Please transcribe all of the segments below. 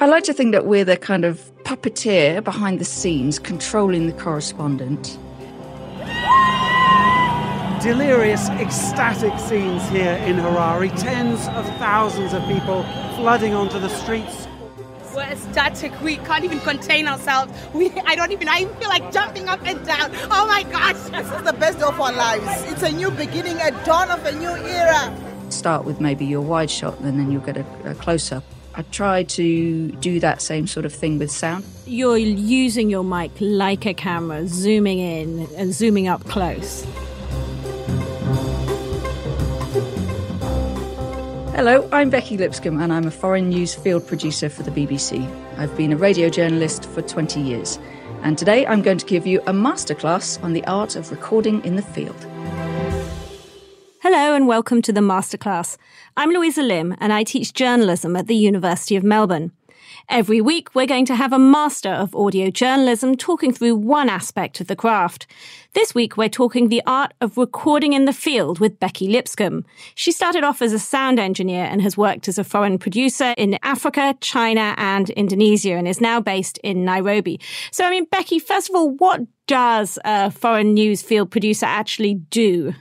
I like to think that we're the kind of puppeteer behind the scenes, controlling the correspondent. Delirious, ecstatic scenes here in Harare. Tens of thousands of people flooding onto the streets. We're ecstatic. We can't even contain ourselves. We, I don't even, I feel like jumping up and down. Oh my gosh. This is the best of our lives. It's a new beginning, a dawn of a new era. Start with maybe your wide shot, and then you'll get a, a close up. I try to do that same sort of thing with sound. You're using your mic like a camera, zooming in and zooming up close. Hello, I'm Becky Lipscombe and I'm a foreign news field producer for the BBC. I've been a radio journalist for 20 years. And today I'm going to give you a masterclass on the art of recording in the field. And welcome to the Masterclass. I'm Louisa Lim and I teach journalism at the University of Melbourne. Every week, we're going to have a master of audio journalism talking through one aspect of the craft. This week, we're talking the art of recording in the field with Becky Lipscombe. She started off as a sound engineer and has worked as a foreign producer in Africa, China, and Indonesia, and is now based in Nairobi. So, I mean, Becky, first of all, what does a foreign news field producer actually do?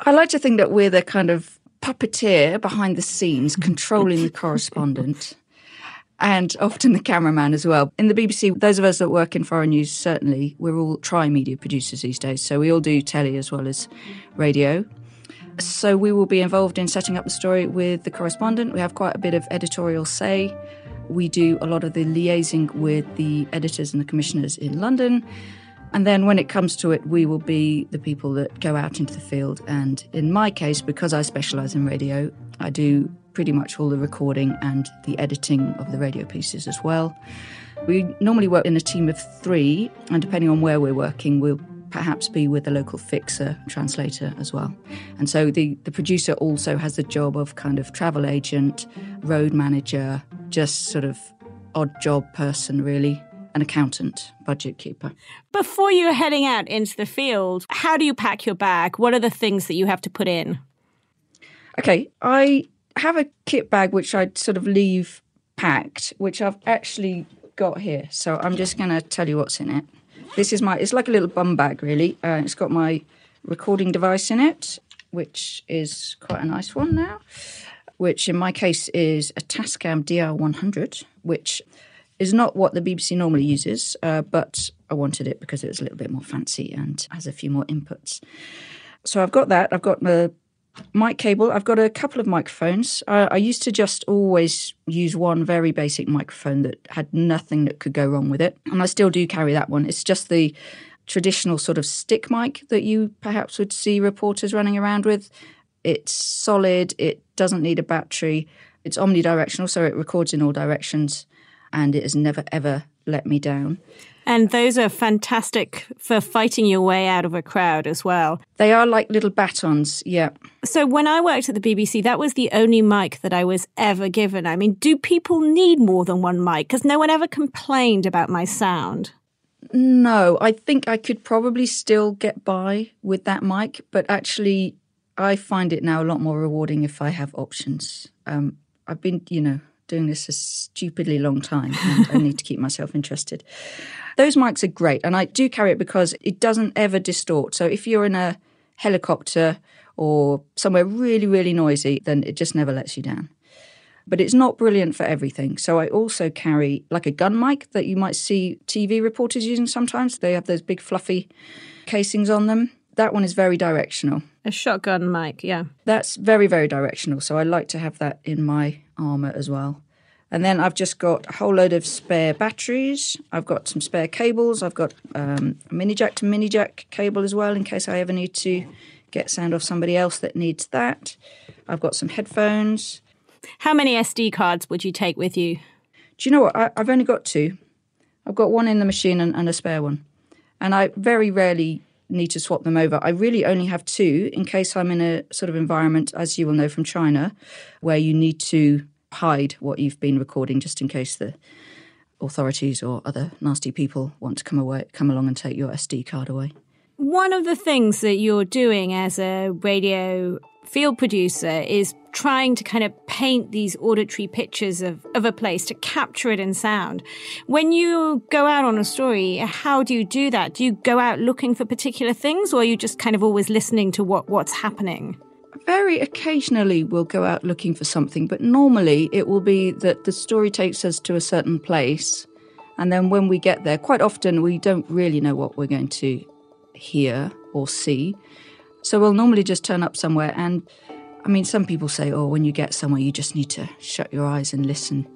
I like to think that we're the kind of puppeteer behind the scenes, controlling the correspondent and often the cameraman as well. In the BBC, those of us that work in foreign news, certainly, we're all tri media producers these days. So we all do telly as well as radio. So we will be involved in setting up the story with the correspondent. We have quite a bit of editorial say. We do a lot of the liaising with the editors and the commissioners in London. And then when it comes to it, we will be the people that go out into the field. And in my case, because I specialise in radio, I do pretty much all the recording and the editing of the radio pieces as well. We normally work in a team of three, and depending on where we're working, we'll perhaps be with a local fixer translator as well. And so the, the producer also has the job of kind of travel agent, road manager, just sort of odd job person, really. An accountant, budget keeper. Before you're heading out into the field, how do you pack your bag? What are the things that you have to put in? Okay, I have a kit bag which I sort of leave packed, which I've actually got here. So I'm just going to tell you what's in it. This is my, it's like a little bum bag really. Uh, it's got my recording device in it, which is quite a nice one now, which in my case is a Tascam DR100, which is not what the BBC normally uses, uh, but I wanted it because it was a little bit more fancy and has a few more inputs. So I've got that. I've got the mic cable. I've got a couple of microphones. Uh, I used to just always use one very basic microphone that had nothing that could go wrong with it. And I still do carry that one. It's just the traditional sort of stick mic that you perhaps would see reporters running around with. It's solid, it doesn't need a battery, it's omnidirectional, so it records in all directions, and it has never ever let me down. And those are fantastic for fighting your way out of a crowd as well. They are like little batons, yeah. So when I worked at the BBC, that was the only mic that I was ever given. I mean, do people need more than one mic? Because no one ever complained about my sound. No, I think I could probably still get by with that mic, but actually, I find it now a lot more rewarding if I have options. Um, I've been, you know, doing this a stupidly long time and I need to keep myself interested. Those mics are great, and I do carry it because it doesn't ever distort. So if you're in a helicopter or somewhere really, really noisy, then it just never lets you down. But it's not brilliant for everything. So I also carry like a gun mic that you might see TV reporters using sometimes. They have those big fluffy casings on them. That one is very directional. A shotgun mic, yeah. That's very, very directional. So I like to have that in my armour as well. And then I've just got a whole load of spare batteries. I've got some spare cables. I've got um, a mini jack to mini jack cable as well in case I ever need to get sound off somebody else that needs that. I've got some headphones. How many SD cards would you take with you? Do you know what? I, have only got two. I've got one in the machine and, and a spare one. And I very rarely need to swap them over. I really only have two in case I'm in a sort of environment, as you will know from China, where you need to hide what you've been recording just in case the authorities or other nasty people want to come away come along and take your SD card away. One of the things that you're doing as a radio field producer is trying to kind of paint these auditory pictures of, of a place to capture it in sound. When you go out on a story, how do you do that? Do you go out looking for particular things or are you just kind of always listening to what, what's happening? Very occasionally we'll go out looking for something, but normally it will be that the story takes us to a certain place. And then when we get there, quite often we don't really know what we're going to hear or see. So we'll normally just turn up somewhere and I mean, some people say, oh, when you get somewhere, you just need to shut your eyes and listen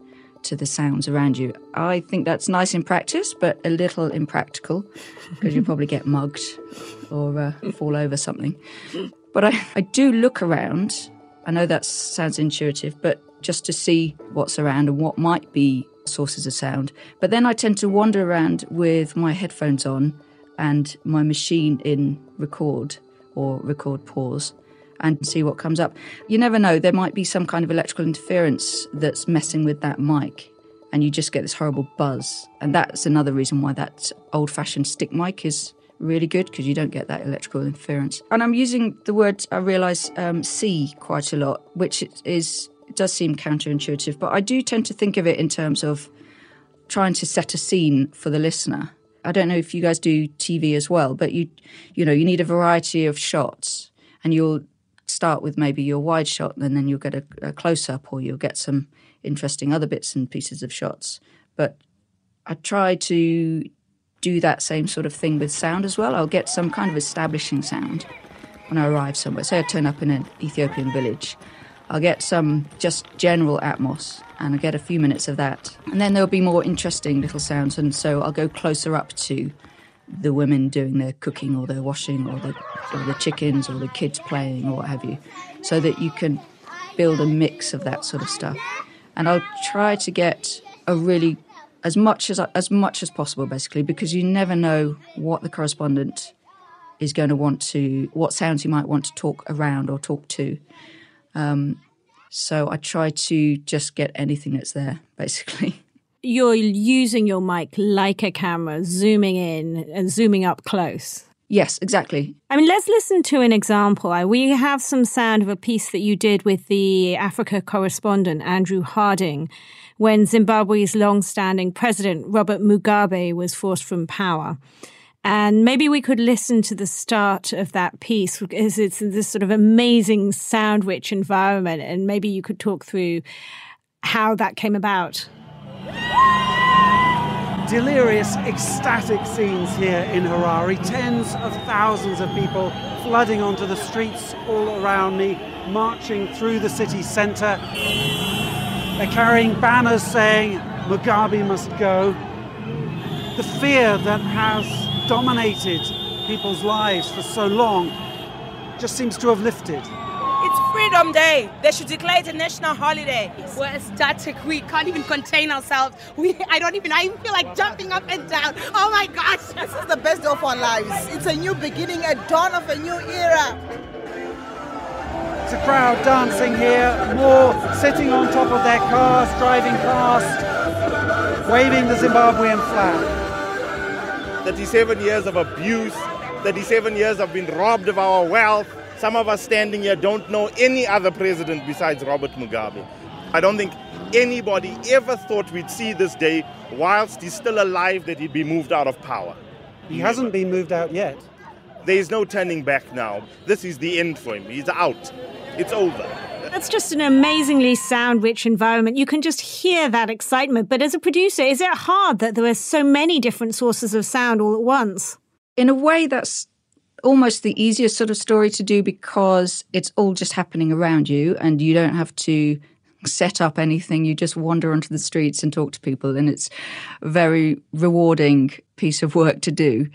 to the sounds around you. I think that's nice in practice, but a little impractical because you probably get mugged or uh, fall over something. But I, I do look around. I know that sounds intuitive, but just to see what's around and what might be sources of sound. But then I tend to wander around with my headphones on and my machine in record or record pause and see what comes up. You never know, there might be some kind of electrical interference that's messing with that mic, and you just get this horrible buzz. And that's another reason why that old fashioned stick mic is really good because you don't get that electrical interference. And I'm using the word, I realise, um, see quite a lot, which is does seem counterintuitive, but I do tend to think of it in terms of trying to set a scene for the listener. I don't know if you guys do TV as well, but you you know, you need a variety of shots and you'll start with maybe your wide shot and then you'll get a, a close up or you'll get some interesting other bits and pieces of shots. But I try to do that same sort of thing with sound as well. I'll get some kind of establishing sound when I arrive somewhere. Say I turn up in an Ethiopian village, I'll get some just general atmos and I'll get a few minutes of that. And then there'll be more interesting little sounds. And so I'll go closer up to the women doing their cooking or their washing or the, or the chickens or the kids playing or what have you, so that you can build a mix of that sort of stuff. And I'll try to get a really as much as as much as possible, basically, because you never know what the correspondent is going to want to, what sounds you might want to talk around or talk to. Um, so I try to just get anything that's there, basically. you're using your mic like a camera, zooming in and zooming up close. Yes, exactly. I mean, let's listen to an example. We have some sound of a piece that you did with the Africa correspondent, Andrew Harding, when Zimbabwe's long standing president, Robert Mugabe, was forced from power. And maybe we could listen to the start of that piece because it's this sort of amazing sound rich environment. And maybe you could talk through how that came about. Delirious, ecstatic scenes here in Harare. Tens of thousands of people flooding onto the streets all around me, marching through the city centre. They're carrying banners saying, Mugabe must go. The fear that has dominated people's lives for so long just seems to have lifted. It's Freedom Day. They should declare it a national holiday. We're ecstatic. We can't even contain ourselves. We, I don't even, I even feel like jumping up and down. Oh my gosh. This is the best day of our lives. It's a new beginning, a dawn of a new era. It's a crowd dancing here, more sitting on top of their cars, driving past, waving the Zimbabwean flag. 37 years of abuse, 37 years of being robbed of our wealth, some of us standing here don't know any other president besides Robert Mugabe. I don't think anybody ever thought we'd see this day whilst he's still alive that he'd be moved out of power. He hasn't been moved out yet. There is no turning back now. This is the end for him. He's out. It's over. That's just an amazingly sound rich environment. You can just hear that excitement. But as a producer, is it hard that there are so many different sources of sound all at once? In a way, that's almost the easiest sort of story to do because it's all just happening around you and you don't have to set up anything. You just wander onto the streets and talk to people, and it's a very rewarding piece of work to do.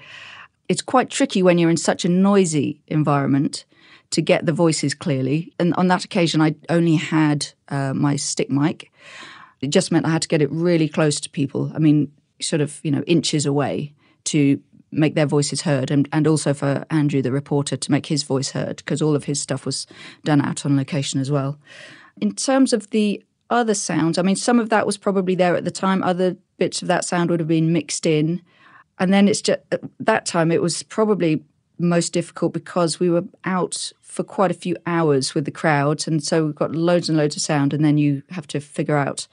It's quite tricky when you're in such a noisy environment to get the voices clearly. And on that occasion, I only had uh, my stick mic. It just meant I had to get it really close to people. I mean, sort of, you know, inches away to make their voices heard and, and also for Andrew, the reporter, to make his voice heard because all of his stuff was done out on location as well. In terms of the other sounds, I mean, some of that was probably there at the time, other bits of that sound would have been mixed in. And then it's just at that time, it was probably most difficult because we were out for quite a few hours with the crowd. And so we've got loads and loads of sound, and then you have to figure out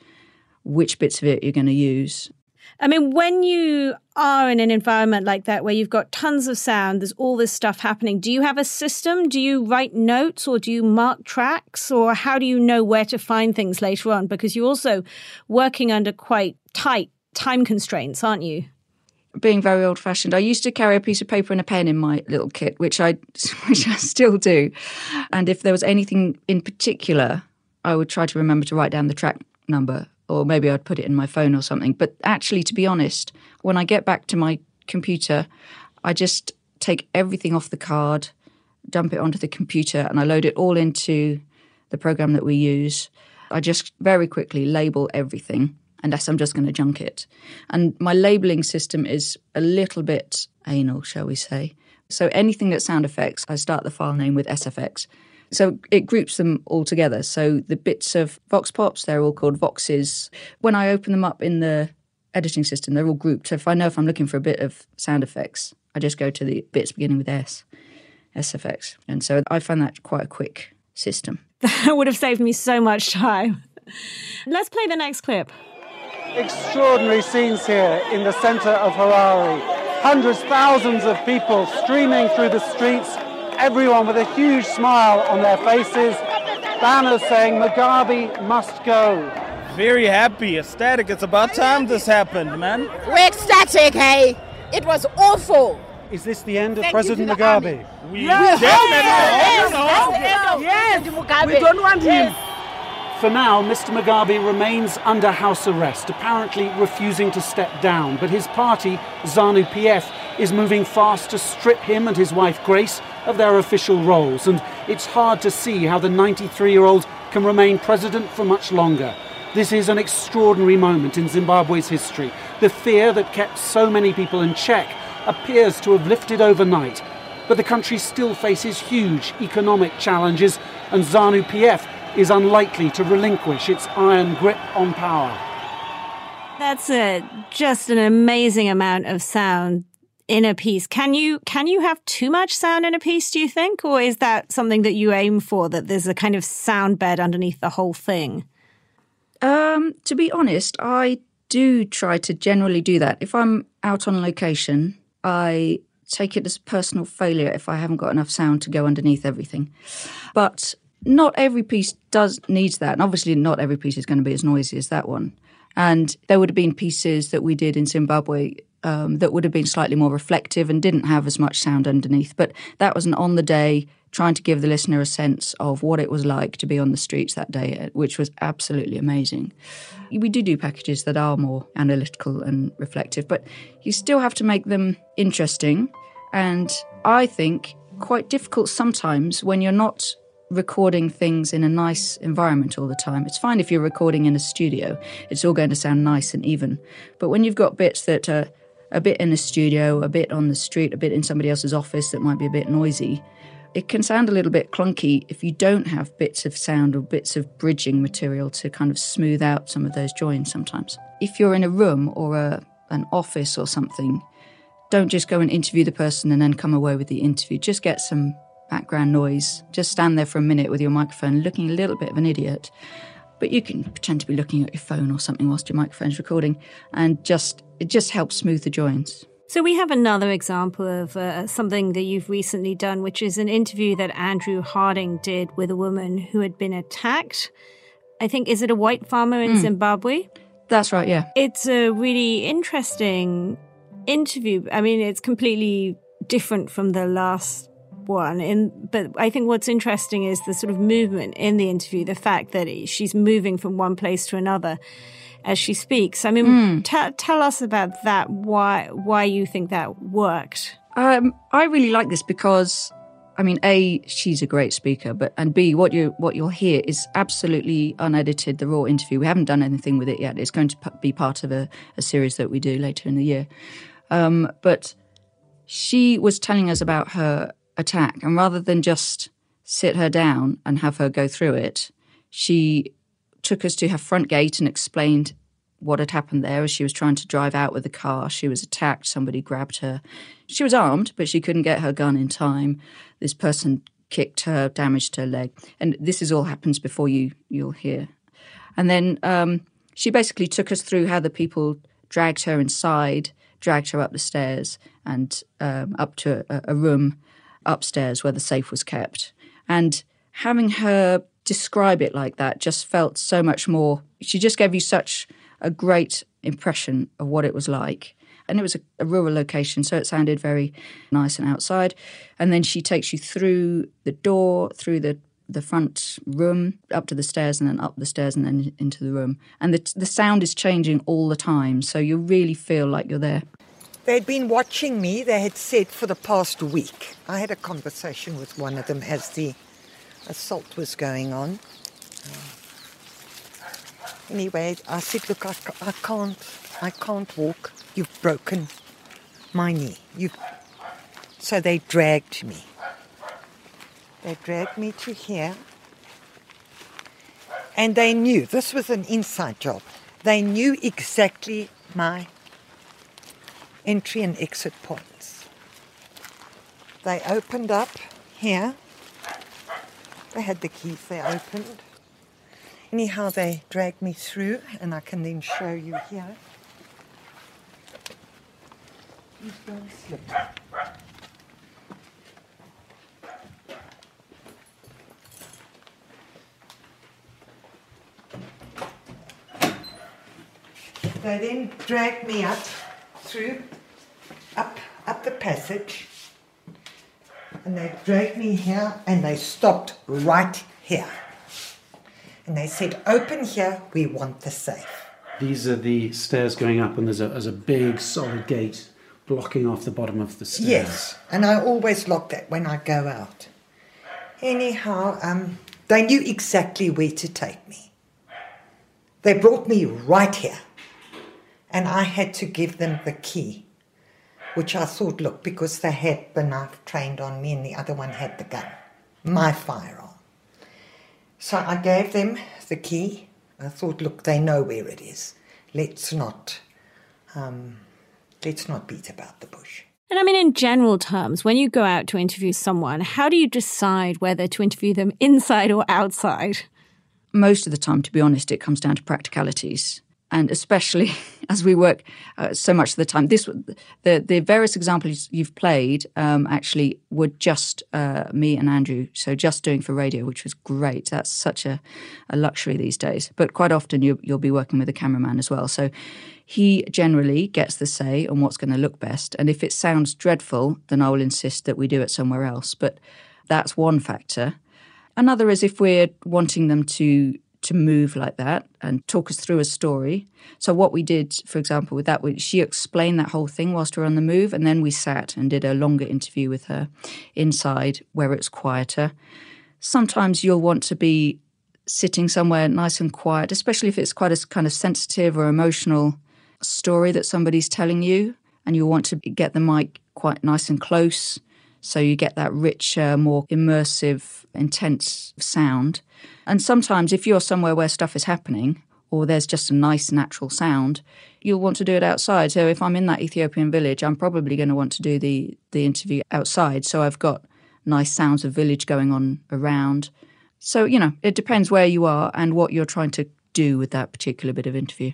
which bits of it you're going to use. I mean, when you are in an environment like that where you've got tons of sound, there's all this stuff happening, do you have a system? Do you write notes or do you mark tracks? Or how do you know where to find things later on? Because you're also working under quite tight time constraints, aren't you? Being very old fashioned. I used to carry a piece of paper and a pen in my little kit, which I which I still do. And if there was anything in particular, I would try to remember to write down the track number, or maybe I'd put it in my phone or something. But actually, to be honest, when I get back to my computer, I just take everything off the card, dump it onto the computer, and I load it all into the program that we use. I just very quickly label everything unless I'm just going to junk it. And my labeling system is a little bit anal, shall we say. So anything that's sound effects, I start the file name with SFX. So it groups them all together. So the bits of Vox Pops, they're all called Voxes. When I open them up in the editing system, they're all grouped. So if I know if I'm looking for a bit of sound effects, I just go to the bits beginning with S, SFX. And so I find that quite a quick system. That would have saved me so much time. Let's play the next clip. Extraordinary scenes here in the centre of Harare. Hundreds, thousands of people streaming through the streets, everyone with a huge smile on their faces, banners saying Mugabe must go. Very happy, ecstatic. It's about time this happened, man. We're ecstatic, hey? It was awful. Is this the end of Thank President you to the Mugabe? We Yes, definitely. that's the end of Yes, President Mugabe. we don't want him. Yes. For now, Mr. Mugabe remains under house arrest, apparently refusing to step down. But his party, ZANU PF, is moving fast to strip him and his wife Grace of their official roles. And it's hard to see how the 93 year old can remain president for much longer. This is an extraordinary moment in Zimbabwe's history. The fear that kept so many people in check appears to have lifted overnight. But the country still faces huge economic challenges, and ZANU PF is unlikely to relinquish its iron grip on power. That's a, just an amazing amount of sound in a piece. Can you can you have too much sound in a piece, do you think? Or is that something that you aim for, that there's a kind of sound bed underneath the whole thing? Um, to be honest, I do try to generally do that. If I'm out on location, I take it as a personal failure if I haven't got enough sound to go underneath everything. But not every piece does needs that. And obviously not every piece is going to be as noisy as that one. And there would have been pieces that we did in Zimbabwe um, that would have been slightly more reflective and didn't have as much sound underneath. But that was an on the day trying to give the listener a sense of what it was like to be on the streets that day, which was absolutely amazing. We do do packages that are more analytical and reflective, but you still have to make them interesting. And I think quite difficult sometimes when you're not recording things in a nice environment all the time. It's fine if you're recording in a studio, it's all going to sound nice and even. But when you've got bits that are a bit in a studio, a bit on the street, a bit in somebody else's office that might be a bit noisy, it can sound a little bit clunky if you don't have bits of sound or bits of bridging material to kind of smooth out some of those joins sometimes. If you're in a room or a, an office or something, don't just go and interview the person and then come away with the interview. Just get some background noise. Just stand there for a minute with your microphone looking a little bit of an idiot. But you can pretend to be looking at your phone or something whilst your microphone's recording and just it just helps smooth the joins. So we have another example of uh, something that you've recently done, which is an interview that Andrew Harding did with a woman who had been attacked. I think is it a white farmer in Zimbabwe? That's right, yeah. It's a really interesting interview. I mean, it's completely different from the last one. In, but I think what's interesting is the sort of movement in the interview, the fact that she's moving from one place to another as she speaks. I mean, t- tell us about that. Why why you think that worked? Um, I really like this because, I mean, a she's a great speaker, but and b what you what you'll hear is absolutely unedited, the raw interview. We haven't done anything with it yet. It's going to p- be part of a, a series that we do later in the year. Um, but she was telling us about her attack, and rather than just sit her down and have her go through it, she took us to her front gate and explained what had happened there as she was trying to drive out with the car. She was attacked, somebody grabbed her. She was armed, but she couldn't get her gun in time. This person kicked her, damaged her leg. And this is all happens before you you'll hear. And then um, she basically took us through how the people dragged her inside, dragged her up the stairs and um, up to a, a room upstairs where the safe was kept. And having her describe it like that just felt so much more. She just gave you such a great impression of what it was like. And it was a, a, rural location, so it sounded very nice and outside. And then she takes you through the door, through the the front room, up to the stairs, and then up the stairs, and then into the room. And the the sound is changing all the time, so you really feel like you're there. They'd been watching me. They had said for the past week. I had a conversation with one of them as the assault was going on. Anyway, I said, look, I, I can't, I can't walk. You've broken my knee. You. So they dragged me. They dragged me to here. And they knew, this was an inside job, they knew exactly my entry and exit points. They opened up here. They had the keys, they opened. Anyhow, they dragged me through, and I can then show you here. They then dragged me up through, up, up the passage, and they dragged me here, and they stopped right here. And they said, Open here, we want the safe. These are the stairs going up, and there's a, there's a big solid gate blocking off the bottom of the stairs. Yes, and I always lock that when I go out. Anyhow, um, they knew exactly where to take me. They brought me right here, and I had to give them the key, which I thought, look, because they had the knife trained on me and the other one had the gun, my firearm. So I gave them the key. I thought, look, they know where it is. Let's not, um, let's not beat about the bush. And I mean, in general terms, when you go out to interview someone, how do you decide whether to interview them inside or outside? Most of the time, to be honest, it comes down to practicalities and especially as we work uh, so much of the time. This the the various examples you've played um, actually were just uh, me and Andrew, so just doing for radio, which was great. That's such a, a luxury these days. But quite often you, you'll be working with a cameraman as well, so. He generally gets the say on what's going to look best. And if it sounds dreadful, then I will insist that we do it somewhere else. But that's one factor. Another is if we're wanting them to to move like that and talk us through a story. So what we did, for example, with that, she explained that whole thing whilst we were on the move, and then we sat and did a longer interview with her inside where it's quieter. Sometimes you'll want to be sitting somewhere nice and quiet, especially if it's quite a kind of sensitive or emotional story that somebody's telling you, and you want to get the mic quite nice and close so you get that richer, more immersive, intense sound. And sometimes, if you're somewhere where stuff is happening, or there's just a nice natural sound, you'll want to do it outside. So if I'm in that Ethiopian village, I'm probably going to want to do the the interview outside. So I've got nice sounds of village going on around. So you know, it depends where you are and what you're trying to do with that particular bit of interview.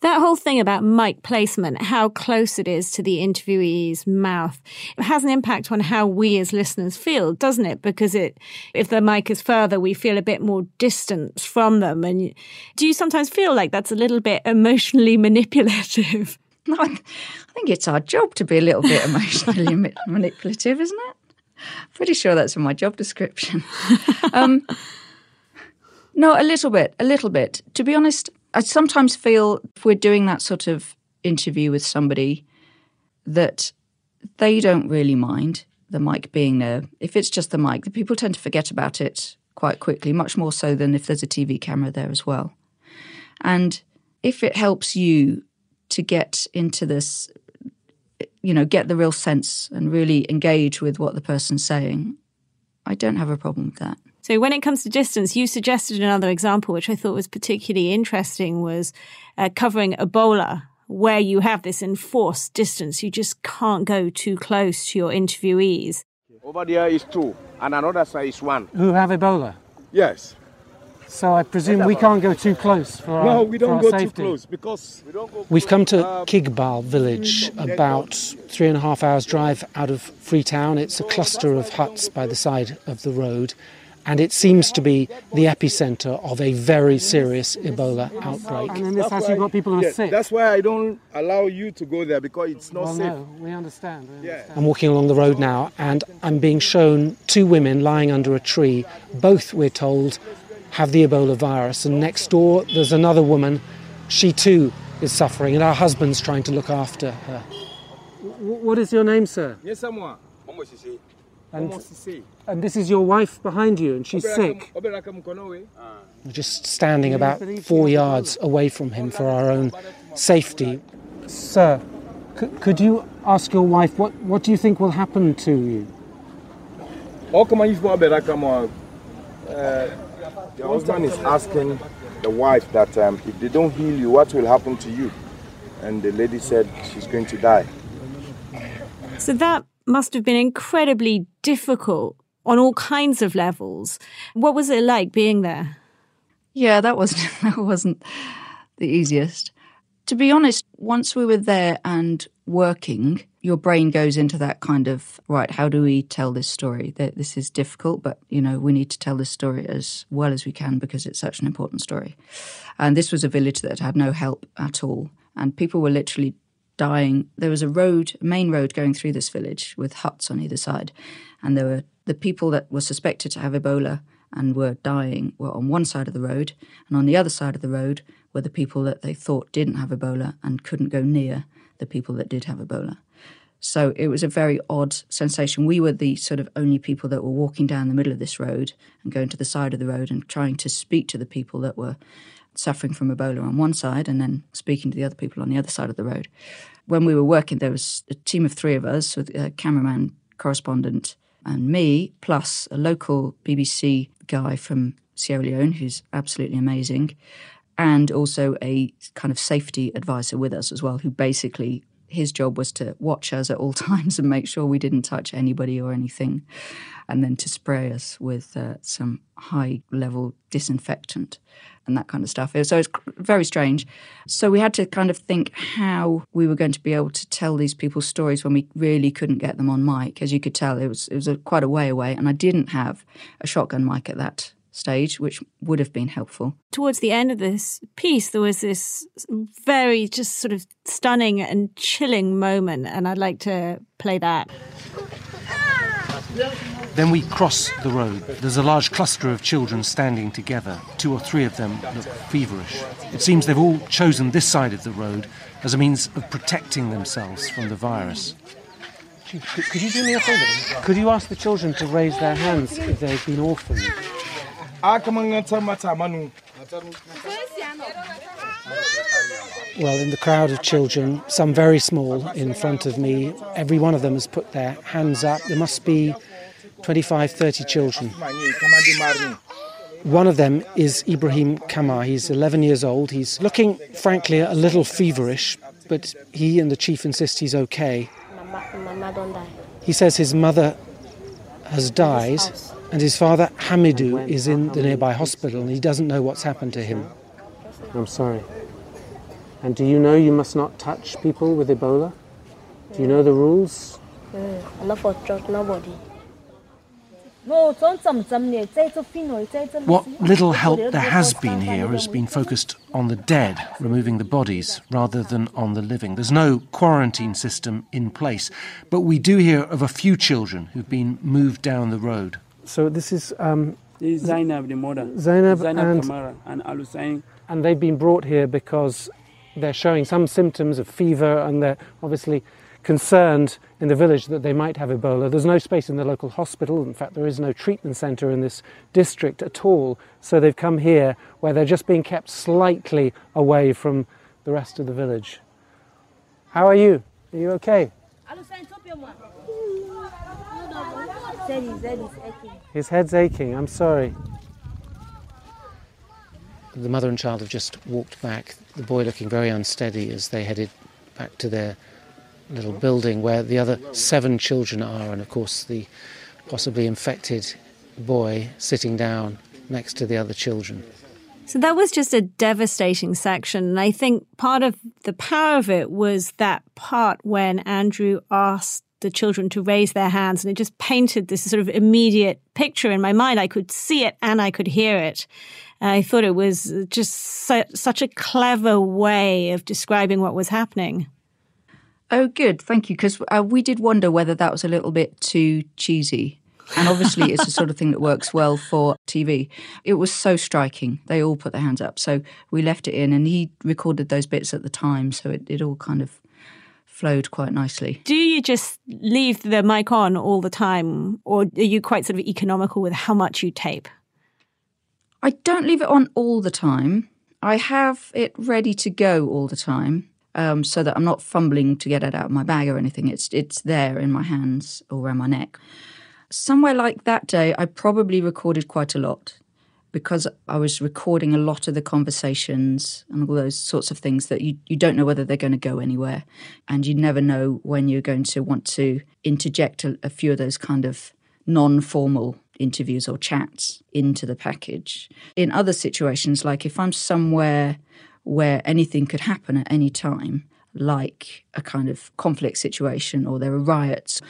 That whole thing about mic placement, how close it is to the interviewee's mouth, it has an impact on how we as listeners feel, doesn't it? Because it, if the mic is further, we feel a bit more distance from them. And do you sometimes feel like that's a little bit emotionally manipulative? No, I think it's our job to be a little bit emotionally manipulative, isn't it? Pretty sure that's in my job description. Um, no, a little bit, a little bit. To be honest, I sometimes feel if we're doing that sort of interview with somebody that they don't really mind the mic being there. If it's just the mic, the people tend to forget about it quite quickly, much more so than if there's a TV camera there as well. And if it helps you to get into this, you know, get the real sense and really engage with what the person's saying, I don't have a problem with that. So when it comes to distance, you suggested another example, which I thought was particularly interesting, was uh, covering Ebola, where you have this enforced distance. You just can't go too close to your interviewees. Over there is two, and another side is one. Who have Ebola? Yes. So I presume we can't go too close for our No, we don't for go our too safety. close because we don't go We've come to Uh, Kigbal village, about three and a half hours' drive out of Freetown. It's a cluster of huts by the side of the road, and it seems to be the epicenter of a very serious Ebola outbreak. And in this That's house, why- you've got people who are yeah, sick. That's why I don't allow you to go there because it's not well, safe. no, we understand. We Yeah. understand. I'm walking along the road now, and I'm being shown two women lying under a tree. Both, we're told, have the Ebola virus. And next door, there's another woman. She too is suffering, and her husband's trying to look after her. W- What is your name, sir? Yes, someone. Almost see. And, and this is your wife behind you, and she's sick. We're just standing about four yards away from him for our own safety. Sir, c- could you ask your wife what, what do you think will happen to you? How come you for better come on? Uh, the husband is asking the wife that um, if they don't heal you, what will happen to you? And the lady said she's going to die. So that must have been incredibly difficult on all kinds of levels. What was it like being there? Yeah, that wasn't that wasn't the easiest. To be honest, once we were there and working, your brain goes into that kind of right. How do we tell this story? That this is difficult, but you know we need to tell this story as well as we can because it's such an important story. And this was a village that had no help at all, and people were literally dying. There was a road, a main road going through this village with huts on either side, and there were the people that were suspected to have Ebola and were dying were on one side of the road, and on the other side of the road were the people that they thought didn't have Ebola and couldn't go near the people that did have Ebola. So it was a very odd sensation. We were the sort of only people that were walking down the middle of this road and going to the side of the road and trying to speak to the people that were suffering from Ebola on one side and then speaking to the other people on the other side of the road. When we were working, there was a team of three of us, with a cameraman, correspondent, and me, plus a local BBC guy from Sierra Leone who's absolutely amazing, and also a kind of safety advisor with us as well, who basically his job was to watch us at all times and make sure we didn't touch anybody or anything, and then to spray us with uh, some high level disinfectant and that kind of stuff. So it's very strange. So we had to kind of think how we were going to be able to tell these people's stories when we really couldn't get them on mic. As you could tell, it was it was a, quite a way away, and I didn't have a shotgun mic at that stage, which would have been helpful. Towards the end of this piece, there was this very just sort of stunning and chilling moment, and I'd like to play that. Then we cross the road. There's a large cluster of children standing together. Two or three of them look feverish. It seems they've all chosen this side of the road as a means of protecting themselves from the virus. Could, could you do me a favour? Could you ask the children to raise their hands if they've been orphaned? Well, in the crowd of children, some very small in front of me, every one of them has put their hands up. There must be 25, 30 children. One of them is Ibrahim Kamar. He's 11 years old. He's looking, frankly, a little feverish, but he and the chief insist he's okay. Mama don't die. He says his mother has died and his father, Hamidou, is in the nearby hospital and he doesn't know what's happened to him. I'm sorry. And do you know you must not touch people with Ebola? Do you know the rules? Mm, not for trust nobody. What little help there has been here has been focused on the dead, removing the bodies rather than on the living. There's no quarantine system in place, but we do hear of a few children who've been moved down the road. So this is um, This is Zainab, the mother. Zainab, Zainab and, Kamara and Al Hussein. and they've been brought here because they're showing some symptoms of fever and they're obviously concerned in the village that they might have Ebola. There's no space in the local hospital. In fact, there is no treatment centre in this district at all. So they've come here where they're just being kept slightly away from the rest of the village. How are you? Are you okay? Zeddy, Zeddy's aching. His head's aching. I'm sorry. The mother and child have just walked back, the boy looking very unsteady as they headed back to their little building where the other seven children are, and of course, the possibly infected boy sitting down next to the other children. So that was just a devastating section. And I think part of the power of it was that part when Andrew asked the children to raise their hands and it just painted this sort of immediate picture in my mind. I could see it and I could hear it. I thought it was just su- such a clever way of describing what was happening. Oh, good. Thank you. Because uh, we did wonder whether that was a little bit too cheesy. And obviously, it's the sort of thing that works well for TV. It was so striking. They all put their hands up. So we left it in, and he recorded those bits at the time. So it, it all kind of flowed quite nicely. Do you just leave the mic on all the time, or are you quite sort of economical with how much you tape? I don't leave it on all the time. I have it ready to go all the time. Um, so that I'm not fumbling to get it out of my bag or anything. It's it's there in my hands or around my neck. Somewhere like that day, I probably recorded quite a lot because I was recording a lot of the conversations and all those sorts of things that you, you don't know whether they're going to go anywhere. And you never know when you're going to want to interject a, a few of those kind of non formal interviews or chats into the package. In other situations, like if I'm somewhere where anything could happen at any time, like a kind of conflict situation or there are riots,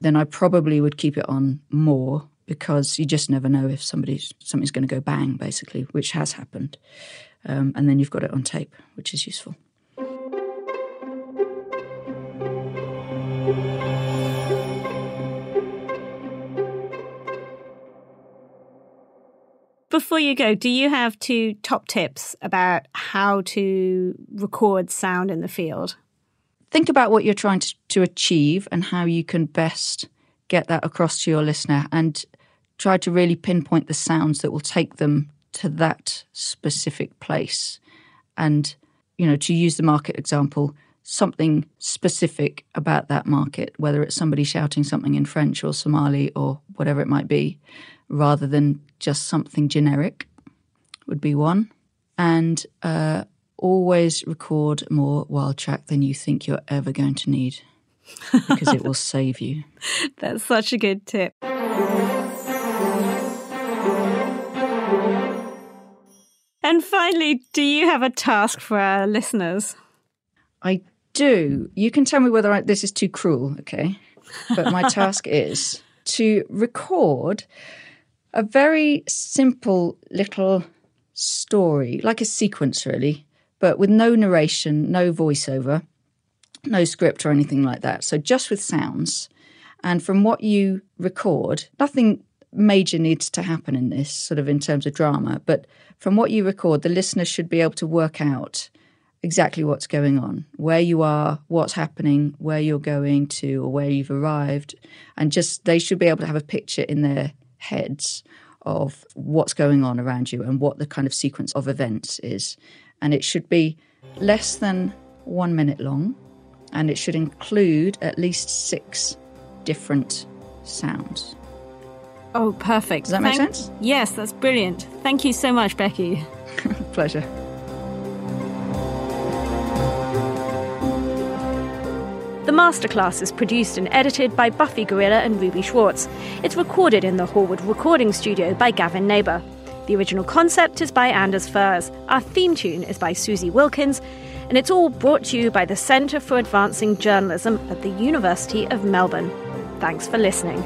then I probably would keep it on more because you just never know if somebody's something's going to go bang, basically, which has happened. Um, and then you've got it on tape, which is useful. Before you go, do you have two top tips about how to record sound in the field? Think about what you're trying to, to achieve and how you can best get that across to your listener and try to really pinpoint the sounds that will take them to that specific place. And, you know, to use the market example, something specific about that market, whether it's somebody shouting something in French or Somali or whatever it might be, rather than just something generic, would be one. And uh, always record more wild track than you think you're ever going to need because it will save you. That's such a good tip. And finally, do you have a task for our listeners? I do. You can tell me whether I, this is too cruel, okay? But my task is to record a very simple little story, like a sequence, really, but with no narration, no voiceover, no script or anything like that. So just with sounds. And from what you record, nothing major needs to happen in this, sort of in terms of drama, but from what you record, the listener should be able to work out exactly what's going on, where you are, what's happening, where you're going to, or where you've arrived. And just they should be able to have a picture in their heads of what's going on around you and what the kind of sequence of events is. And it should be less than one minute long, and it should include at least six different sounds. Oh, perfect. Does that make sense? Yes, that's brilliant. Thank you so much, Becky. Pleasure. The Masterclass is produced and edited by Buffy Gorrilla and Ruby Schwartz. It's recorded in the Horwood Recording Studio by Gavin Neighbour. The original concept is by Anders Furs. Our theme tune is by Susie Wilkins. And it's all brought to you by the Centre for Advancing Journalism at the University of Melbourne. Thanks for listening.